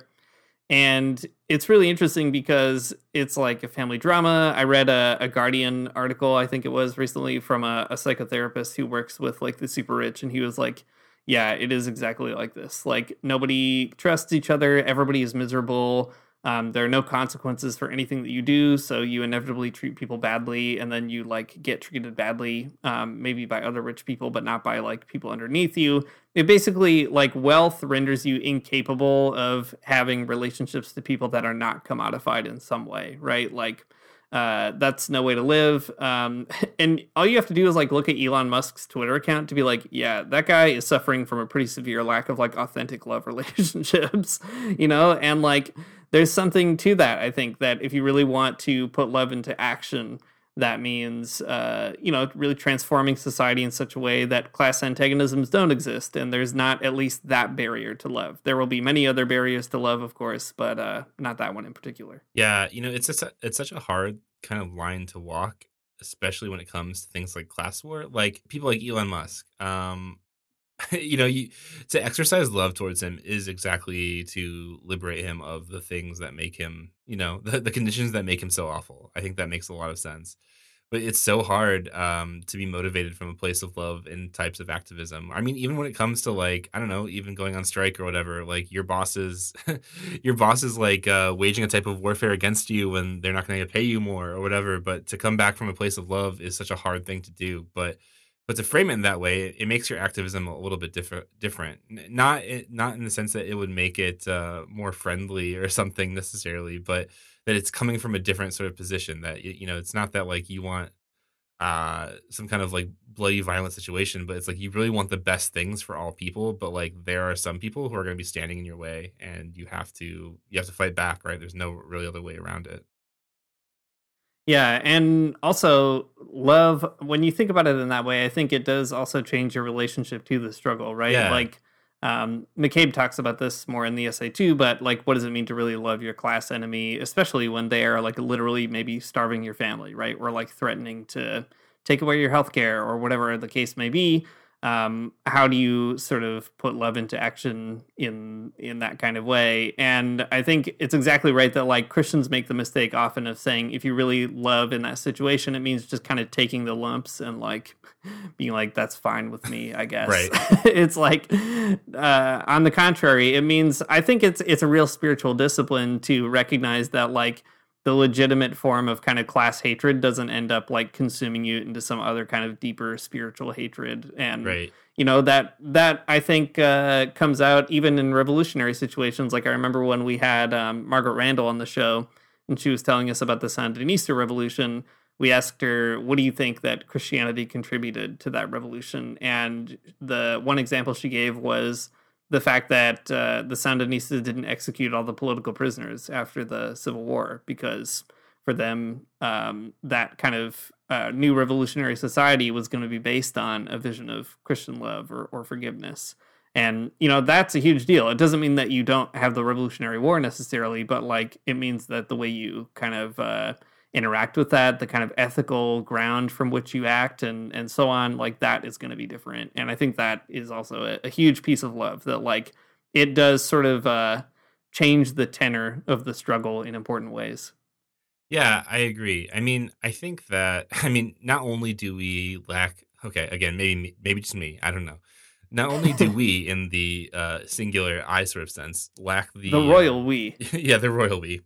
And it's really interesting because it's like a family drama. I read a, a Guardian article, I think it was recently, from a, a psychotherapist who works with like the super rich. And he was like, yeah, it is exactly like this. Like nobody trusts each other, everybody is miserable. Um, there are no consequences for anything that you do, so you inevitably treat people badly, and then you like get treated badly, um, maybe by other rich people, but not by like people underneath you. It basically like wealth renders you incapable of having relationships to people that are not commodified in some way, right? Like uh, that's no way to live. Um, and all you have to do is like look at Elon Musk's Twitter account to be like, yeah, that guy is suffering from a pretty severe lack of like authentic love relationships, you know? And like, there's something to that. I think that if you really want to put love into action, that means, uh, you know, really transforming society in such a way that class antagonisms don't exist. And there's not at least that barrier to love. There will be many other barriers to love, of course, but uh, not that one in particular. Yeah, you know, it's just a, it's such a hard kind of line to walk, especially when it comes to things like class war. Like people like Elon Musk, um, you know, you to exercise love towards him is exactly to liberate him of the things that make him, you know, the, the conditions that make him so awful. I think that makes a lot of sense. But it's so hard um, to be motivated from a place of love in types of activism. I mean, even when it comes to like, I don't know, even going on strike or whatever, like your boss is, your boss is like uh, waging a type of warfare against you when they're not going to pay you more or whatever. But to come back from a place of love is such a hard thing to do. But but to frame it in that way, it makes your activism a little bit different. Different, not not in the sense that it would make it uh, more friendly or something necessarily, but that it's coming from a different sort of position. That you know, it's not that like you want uh some kind of like bloody violent situation but it's like you really want the best things for all people but like there are some people who are going to be standing in your way and you have to you have to fight back right there's no really other way around it Yeah, and also love when you think about it in that way, I think it does also change your relationship to the struggle, right? Yeah. Like um McCabe talks about this more in the essay too, but like what does it mean to really love your class enemy, especially when they are like literally maybe starving your family, right? Or like threatening to take away your health care or whatever the case may be. Um, how do you sort of put love into action in in that kind of way? And I think it's exactly right that like Christians make the mistake often of saying if you really love in that situation, it means just kind of taking the lumps and like being like that's fine with me, I guess. Right. it's like uh, on the contrary, it means I think it's it's a real spiritual discipline to recognize that like the legitimate form of kind of class hatred doesn't end up like consuming you into some other kind of deeper spiritual hatred. And right. you know that that i think uh, comes out even in revolutionary situations. Like i remember when we had um, margaret randall on the show and she was telling us about the sandinista revolution. We asked her what do you think that christianity contributed to that revolution? And the one example she gave was the fact that uh, the Sandinistas didn't execute all the political prisoners after the Civil War because for them um, that kind of uh, new revolutionary society was going to be based on a vision of Christian love or, or forgiveness. And, you know, that's a huge deal. It doesn't mean that you don't have the Revolutionary War necessarily, but like it means that the way you kind of uh, interact with that, the kind of ethical ground from which you act and and so on, like that is going to be different. And I think that is also a, a huge piece of love that like it does sort of uh, change the tenor of the struggle in important ways. Yeah, I agree. I mean, I think that I mean, not only do we lack okay, again, maybe maybe just me, I don't know. Not only do we in the uh singular I sort of sense lack the The royal we. yeah, the royal we.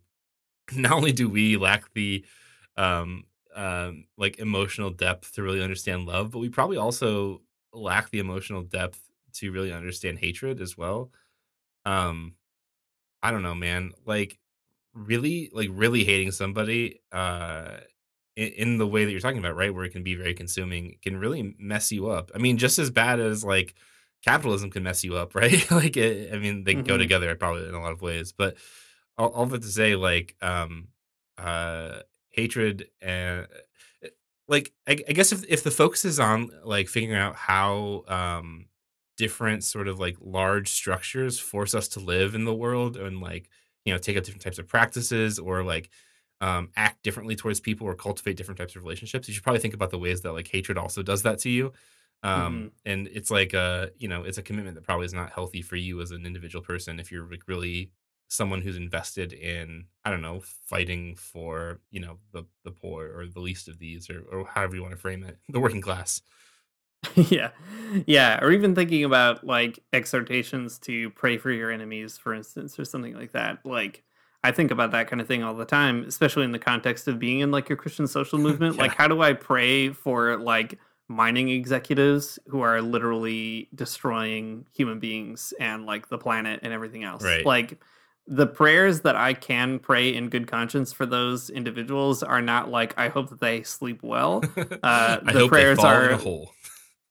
Not only do we lack the um um like emotional depth to really understand love, but we probably also lack the emotional depth to really understand hatred as well. Um I don't know, man. Like really like really hating somebody uh in, in the way that you're talking about, right? Where it can be very consuming, can really mess you up. I mean, just as bad as like capitalism can mess you up, right? like it, I mean, they go Mhm. together probably in a lot of ways, but all, all that to say, like, um, uh, hatred and uh, like, I, I guess if if the focus is on like figuring out how um different sort of like large structures force us to live in the world and like you know take up different types of practices or like um, act differently towards people or cultivate different types of relationships you should probably think about the ways that like hatred also does that to you um and it's like a you know it's a commitment that probably is not healthy for you as an individual person if you're like really someone who's invested in i don't know fighting for you know the the poor or the least of these or, or however you want to frame it the working class yeah. Yeah. Or even thinking about like exhortations to pray for your enemies, for instance, or something like that. Like, I think about that kind of thing all the time, especially in the context of being in like a Christian social movement. Like, how do I pray for like mining executives who are literally destroying human beings and like the planet and everything else? Right. Like, the prayers that I can pray in good conscience for those individuals are not like, I hope that they sleep well. Uh, I the hope prayers they fall in are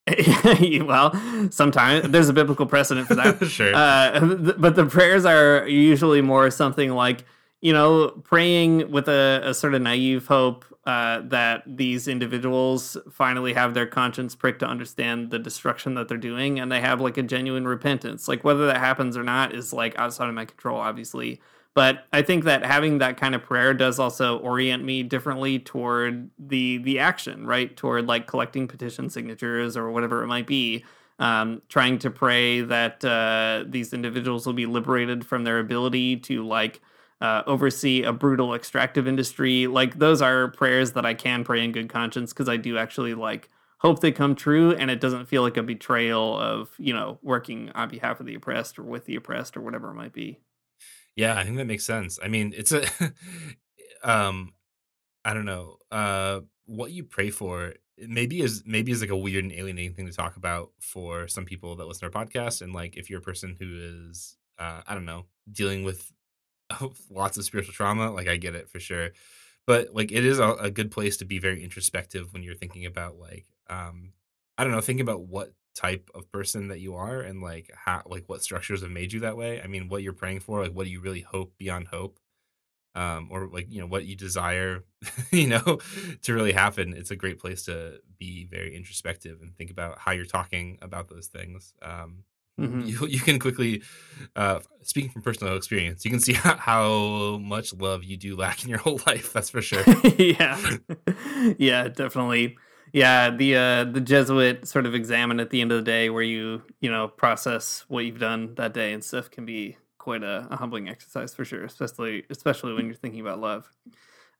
well, sometimes there's a biblical precedent for that. sure Uh, th- but the prayers are usually more something like, you know, praying with a, a sort of naive hope uh, that these individuals finally have their conscience pricked to understand the destruction that they're doing and they have like a genuine repentance. Like whether that happens or not is like outside of my control, obviously. But I think that having that kind of prayer does also orient me differently toward the the action, right? Toward like collecting petition signatures or whatever it might be um, trying to pray that uh, these individuals will be liberated from their ability to like uh, oversee a brutal extractive industry. Like those are prayers that I can pray in good conscience because I do actually like hope they come true and it doesn't feel like a betrayal of you know working on behalf of the oppressed or with the oppressed or whatever it might be. Yeah, I think that makes sense. I mean, it's a um I don't know. Uh what you pray for maybe is maybe is like a weird and alienating thing to talk about for some people that listen to our podcast and like if you're a person who is uh I don't know, dealing with lots of spiritual trauma, like I get it for sure. But like it is a, a good place to be very introspective when you're thinking about like um I don't know, thinking about what type of person that you are and like how like what structures have made you that way. I mean, what you're praying for, like what do you really hope beyond hope? Um, or like, you know, what you desire, you know, to really happen. It's a great place to be very introspective and think about how you're talking about those things. Um, Mhm. you, you can quickly, uh, speaking from personal experience, you can see how, how much love you do lack in your whole life. That's for sure. yeah, yeah, definitely. Yeah, the uh, the Jesuit sort of examen at the end of the day, where you you know process what you've done that day and stuff, can be quite a, a humbling exercise for sure, especially especially when you're thinking about love.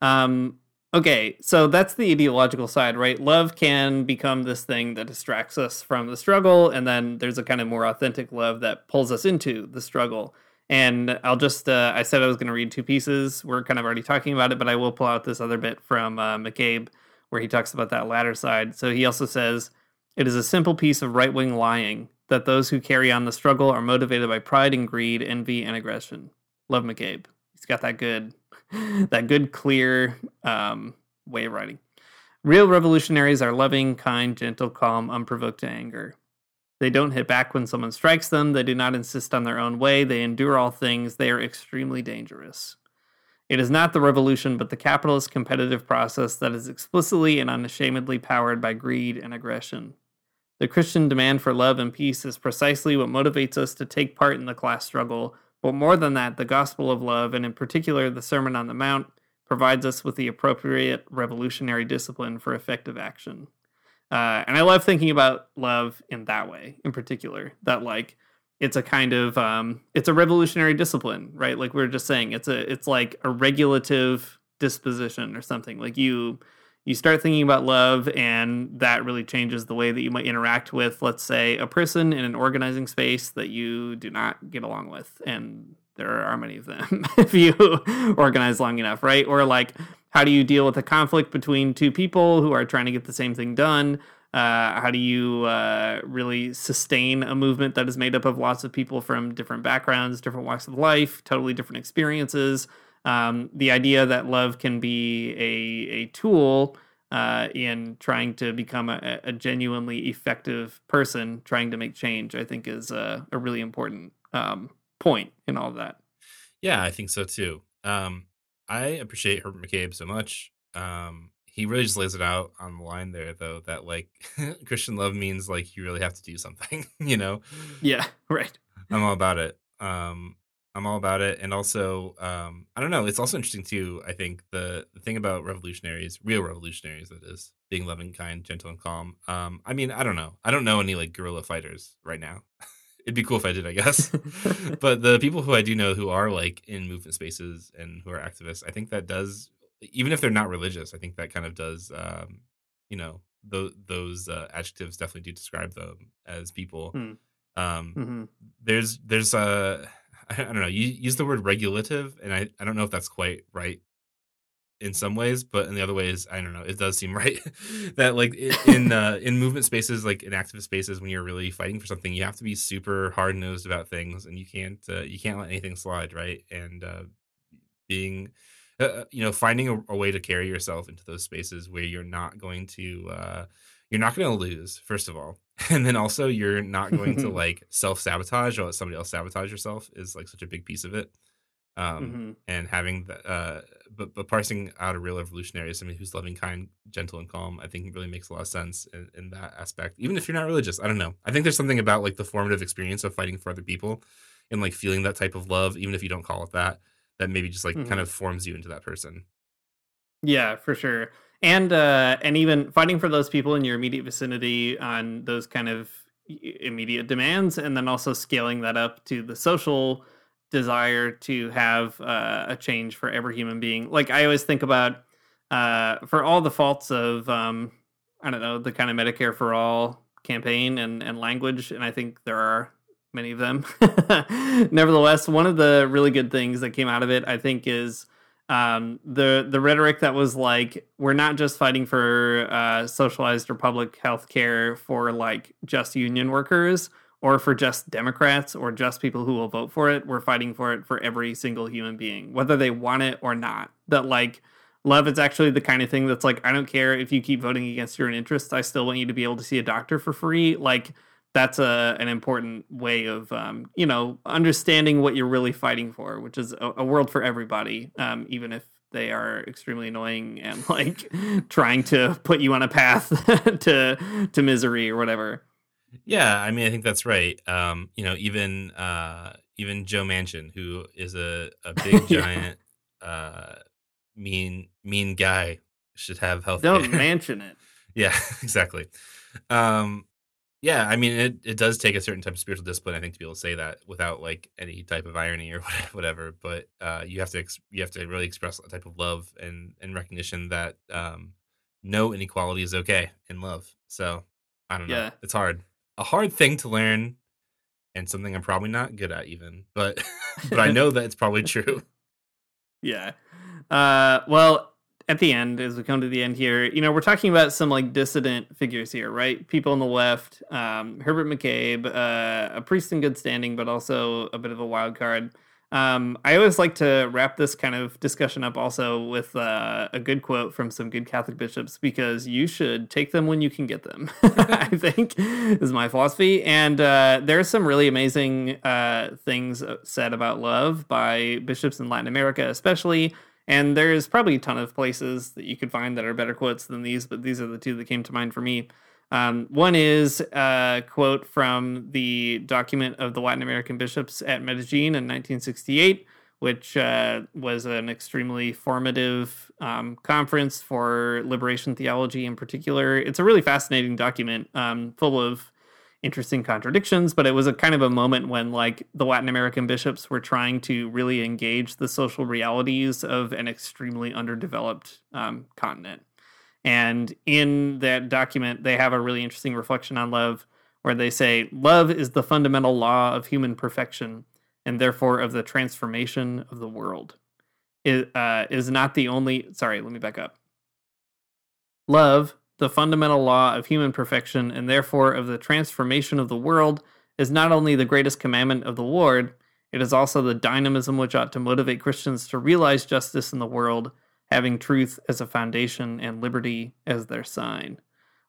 Um, okay, so that's the ideological side, right? Love can become this thing that distracts us from the struggle, and then there's a kind of more authentic love that pulls us into the struggle. And I'll just, uh, I said I was going to read two pieces. We're kind of already talking about it, but I will pull out this other bit from uh, McCabe where he talks about that latter side. So he also says, It is a simple piece of right wing lying that those who carry on the struggle are motivated by pride and greed, envy and aggression. Love McCabe. He's got that good, that good, clear um, way of writing. Real revolutionaries are loving, kind, gentle, calm, unprovoked to anger. They don't hit back when someone strikes them. They do not insist on their own way. They endure all things. They are extremely dangerous. It is not the revolution, but the capitalist competitive process that is explicitly and unashamedly powered by greed and aggression. The Christian demand for love and peace is precisely what motivates us to take part in the class struggle. But more than that, the gospel of love, and in particular the Sermon on the Mount, provides us with the appropriate revolutionary discipline for effective action. Uh, and I love thinking about love in that way, in particular, that like it's a kind of um, it's a revolutionary discipline, right? Like we are just saying, it's a it's like a regulative disposition or something. Like you you start thinking about love, and that really changes the way that you might interact with, let's say, a person in an organizing space that you do not get along with, and there are many of them if you organize long enough, right? Or like, how do you deal with a conflict between two people who are trying to get the same thing done? Uh, how do you uh, really sustain a movement that is made up of lots of people from different backgrounds, different walks of life, totally different experiences? Um, the idea that love can be a, a tool uh, in trying to become a, a, genuinely effective person, trying to make change, I think is a, a really important um, point in all of that. Yeah, I think so too. Um, I appreciate Herbert McCabe so much. Um, he really just lays it out on the line there though that like christian love means like you really have to do something you know yeah right i'm all about it um i'm all about it and also um i don't know it's also interesting too i think the the thing about revolutionaries real revolutionaries that is being loving kind gentle and calm um i mean i don't know i don't know any like guerrilla fighters right now it'd be cool if i did i guess but the people who i do know who are like in movement spaces and who are activists i think that does even if they're not religious, I think that kind of does, um, you know, th- those uh, adjectives definitely do describe them as people. Hmm. Um, Mm-hmm. There's, there's a, I don't know, you use the word regulative, and I, I don't know if that's quite right in some ways, but in the other ways, I don't know, it does seem right that like in uh, in movement spaces, like in activist spaces, when you're really fighting for something, you have to be super hard nosed about things, and you can't uh, you can't let anything slide, right? And uh, being uh, uh, you know finding a, a, way to carry yourself into those spaces where you're not going to uh, you're not going to lose first of all and then also you're not going to like self-sabotage or let somebody else sabotage yourself is like such a big piece of it um, mm-hmm. and having the uh, but but parsing out a real revolutionary as somebody who's loving kind gentle and calm i think really makes a lot of sense in, in that aspect even if you're not religious i don't know i think there's something about like the formative experience of fighting for other people and like feeling that type of love even if you don't call it that that maybe just like mm-hmm. kind of forms you into that person. Yeah, for sure. And uh and even fighting for those people in your immediate vicinity on those kind of immediate demands and then also scaling that up to the social desire to have uh, a change for every human being. Like I always think about uh for all the faults of um I don't know, the kind of Medicare for all campaign and and language and I think there are many of them. Nevertheless, one of the really good things that came out of it, I think, is um, the the rhetoric that was like, we're not just fighting for uh, socialized or public health care for like just union workers or for just Democrats or just people who will vote for it. We're fighting for it for every single human being, whether they want it or not. That like love is actually the kind of thing that's like, I don't care if you keep voting against your own interests. I still want you to be able to see a doctor for free. Like that's a an important way of um, you know understanding what you're really fighting for, which is a, a world for everybody, um, even if they are extremely annoying and like trying to put you on a path to to misery or whatever. Yeah, I mean, I think that's right. Um, you know, even uh, even Joe Manchin, who is a a big giant uh, mean mean guy, should have health. Don't mention it. Yeah, exactly. Um, yeah, I mean, it, it does take a certain type of spiritual discipline, I think, to be able to say that without like any type of irony or whatever. But uh, you have to ex- you have to really express a type of love and and recognition that um, no inequality is okay in love. So I don't know, yeah. it's hard, a hard thing to learn, and something I'm probably not good at even. But but I know that it's probably true. Yeah. Uh, well, at the end, as we come to the end here, you know, we're talking about some like dissident figures here, right? People on the left, um, Herbert McCabe, uh, a priest in good standing, but also a bit of a wild card. Um, I always like to wrap this kind of discussion up also with uh, a good quote from some good Catholic bishops because you should take them when you can get them. I think is my philosophy, and uh, there are some really amazing uh, things said about love by bishops in Latin America, especially. And there's probably a ton of places that you could find that are better quotes than these, but these are the two that came to mind for me. Um, one is a quote from the document of the Latin American bishops at Medellin in 1968, which uh, was an extremely formative um, conference for liberation theology in particular. It's a really fascinating document, um, full of interesting contradictions, but it was a kind of a moment when like the Latin American bishops were trying to really engage the social realities of an extremely underdeveloped um, continent. And in that document, they have a really interesting reflection on love where they say, Love is the fundamental law of human perfection and therefore of the transformation of the world. It uh, is not the only. Sorry, let me back up. Love, the fundamental law of human perfection and therefore of the transformation of the world, is not only the greatest commandment of the Lord, it is also the dynamism which ought to motivate Christians to realize justice in the world, having truth as a foundation and liberty as their sign.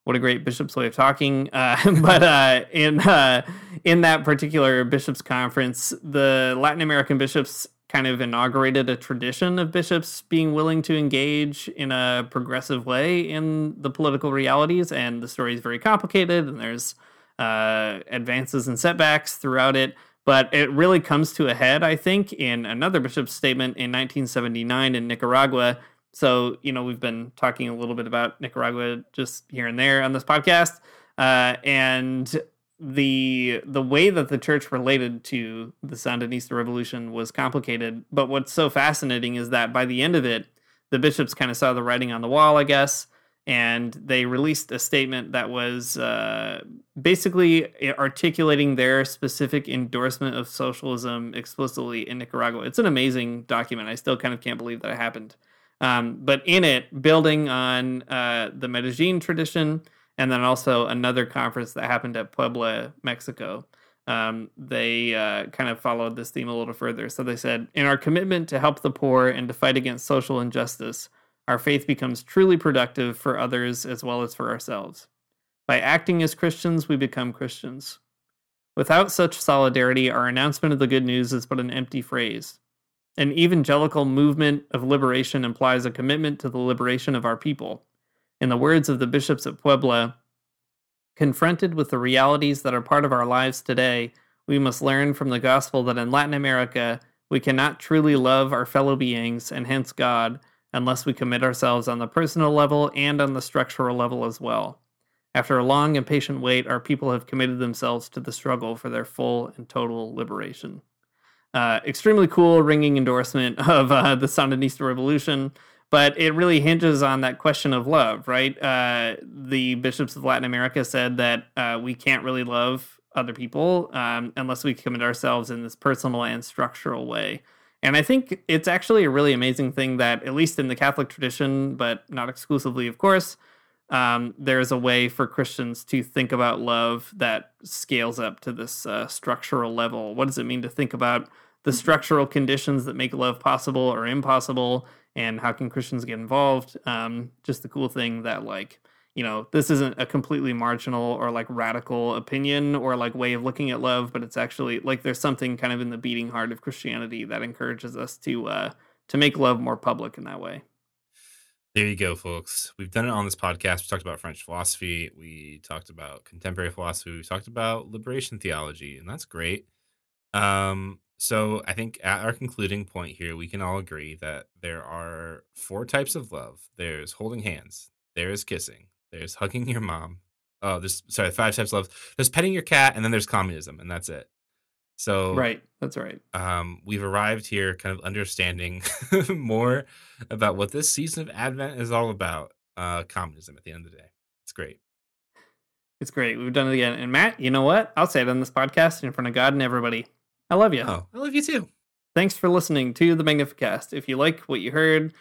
What a great bishop's way of talking! Uh, but uh, in uh, in that particular bishops' conference, the Latin American bishops kind of inaugurated a tradition of bishops being willing to engage in a progressive way in the political realities. And the story is very complicated, and there's uh, advances and setbacks throughout it. But it really comes to a head, I think, in another bishop's statement in 1979 in Nicaragua. So, you know, we've been talking a little bit about Nicaragua just here and there on this podcast. Uh, and the the way that the church related to the Sandinista revolution was complicated. But what's so fascinating is that by the end of it, the bishops kind of saw the writing on the wall, I guess, and they released a statement that was uh, basically articulating their specific endorsement of socialism explicitly in Nicaragua. It's an amazing document. I still kind of can't believe that it happened. Um, but in it, building on uh, the Medellin tradition and then also another conference that happened at Puebla, Mexico. Um, they uh, kind of followed this theme a little further. So they said, In our commitment to help the poor and to fight against social injustice, our faith becomes truly productive for others as well as for ourselves. By acting as Christians, we become Christians. Without such solidarity, our announcement of the good news is but an empty phrase. An evangelical movement of liberation implies a commitment to the liberation of our people. In the words of the bishops at Puebla, confronted with the realities that are part of our lives today, we must learn from the gospel that in Latin America, we cannot truly love our fellow beings and hence God unless we commit ourselves on the personal level and on the structural level as well. After a long and patient wait, our people have committed themselves to the struggle for their full and total liberation. Uh, extremely cool, ringing endorsement of uh, the Sandinista revolution but it really hinges on that question of love, right? Uh, the bishops of Latin America said that uh, we can't really love other people um, unless we commit ourselves in this personal and structural way. And I think it's actually a really amazing thing that, at least in the Catholic tradition, but not exclusively, of course, um, there's a way for Christians to think about love that scales up to this uh, structural level. What does it mean to think about the structural conditions that make love possible or impossible? and how can Christians get involved? Um, just the cool thing that like you know this isn't a completely marginal or like radical opinion or like way of looking at love, but it's actually like there's something kind of in the beating heart of Christianity that encourages us to uh, to make love more public in that way. There you go, folks. We've done it on this podcast. We talked about French philosophy. We talked about contemporary philosophy. We talked about liberation theology, and that's great. Um, so I think at our concluding point here, we can all agree that there are four types of love. There's holding hands, there's kissing, there's hugging your mom. Oh, there's sorry, five types of love. There's petting your cat, and then there's communism, and that's it. So right, that's right. Um, we've arrived here, kind of understanding more about what this season of Advent is all about. Uh, communism. At the end of the day, it's great. It's great. We've done it again. And Matt, you know what? I'll say it on this podcast in front of God and everybody. I love you. Oh, I love you too. Thanks for listening to the Magnificast. If you like what you heard,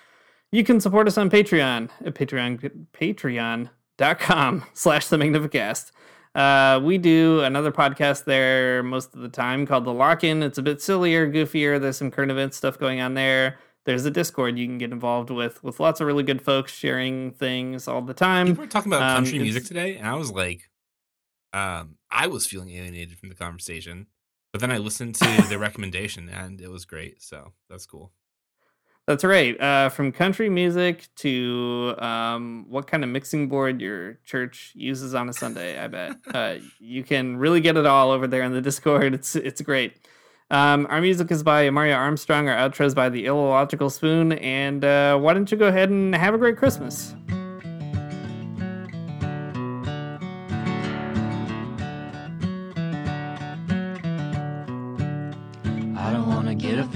you can support us on Patreon at Patreon patreon.com slash the Magnificast. Uh, we do another podcast there most of the time called The Lock In. It's a bit sillier, goofier. There's some current event stuff going on there. There's a Discord you can get involved with, with lots of really good folks sharing things all the time. We were talking about country um, music today, and I was like, um, I was feeling alienated from the conversation. But then I listened to the recommendation and it was great. So that's cool. That's right. Uh, from country music to um, what kind of mixing board your church uses on a Sunday. I bet uh, you can really get it all over there in the Discord. It's it's great. Um, our music is by Amaryah Armstrong. Our outro is by the Illogical Spoon. And uh, why don't you go ahead and have a great Christmas?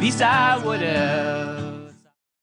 Least I would have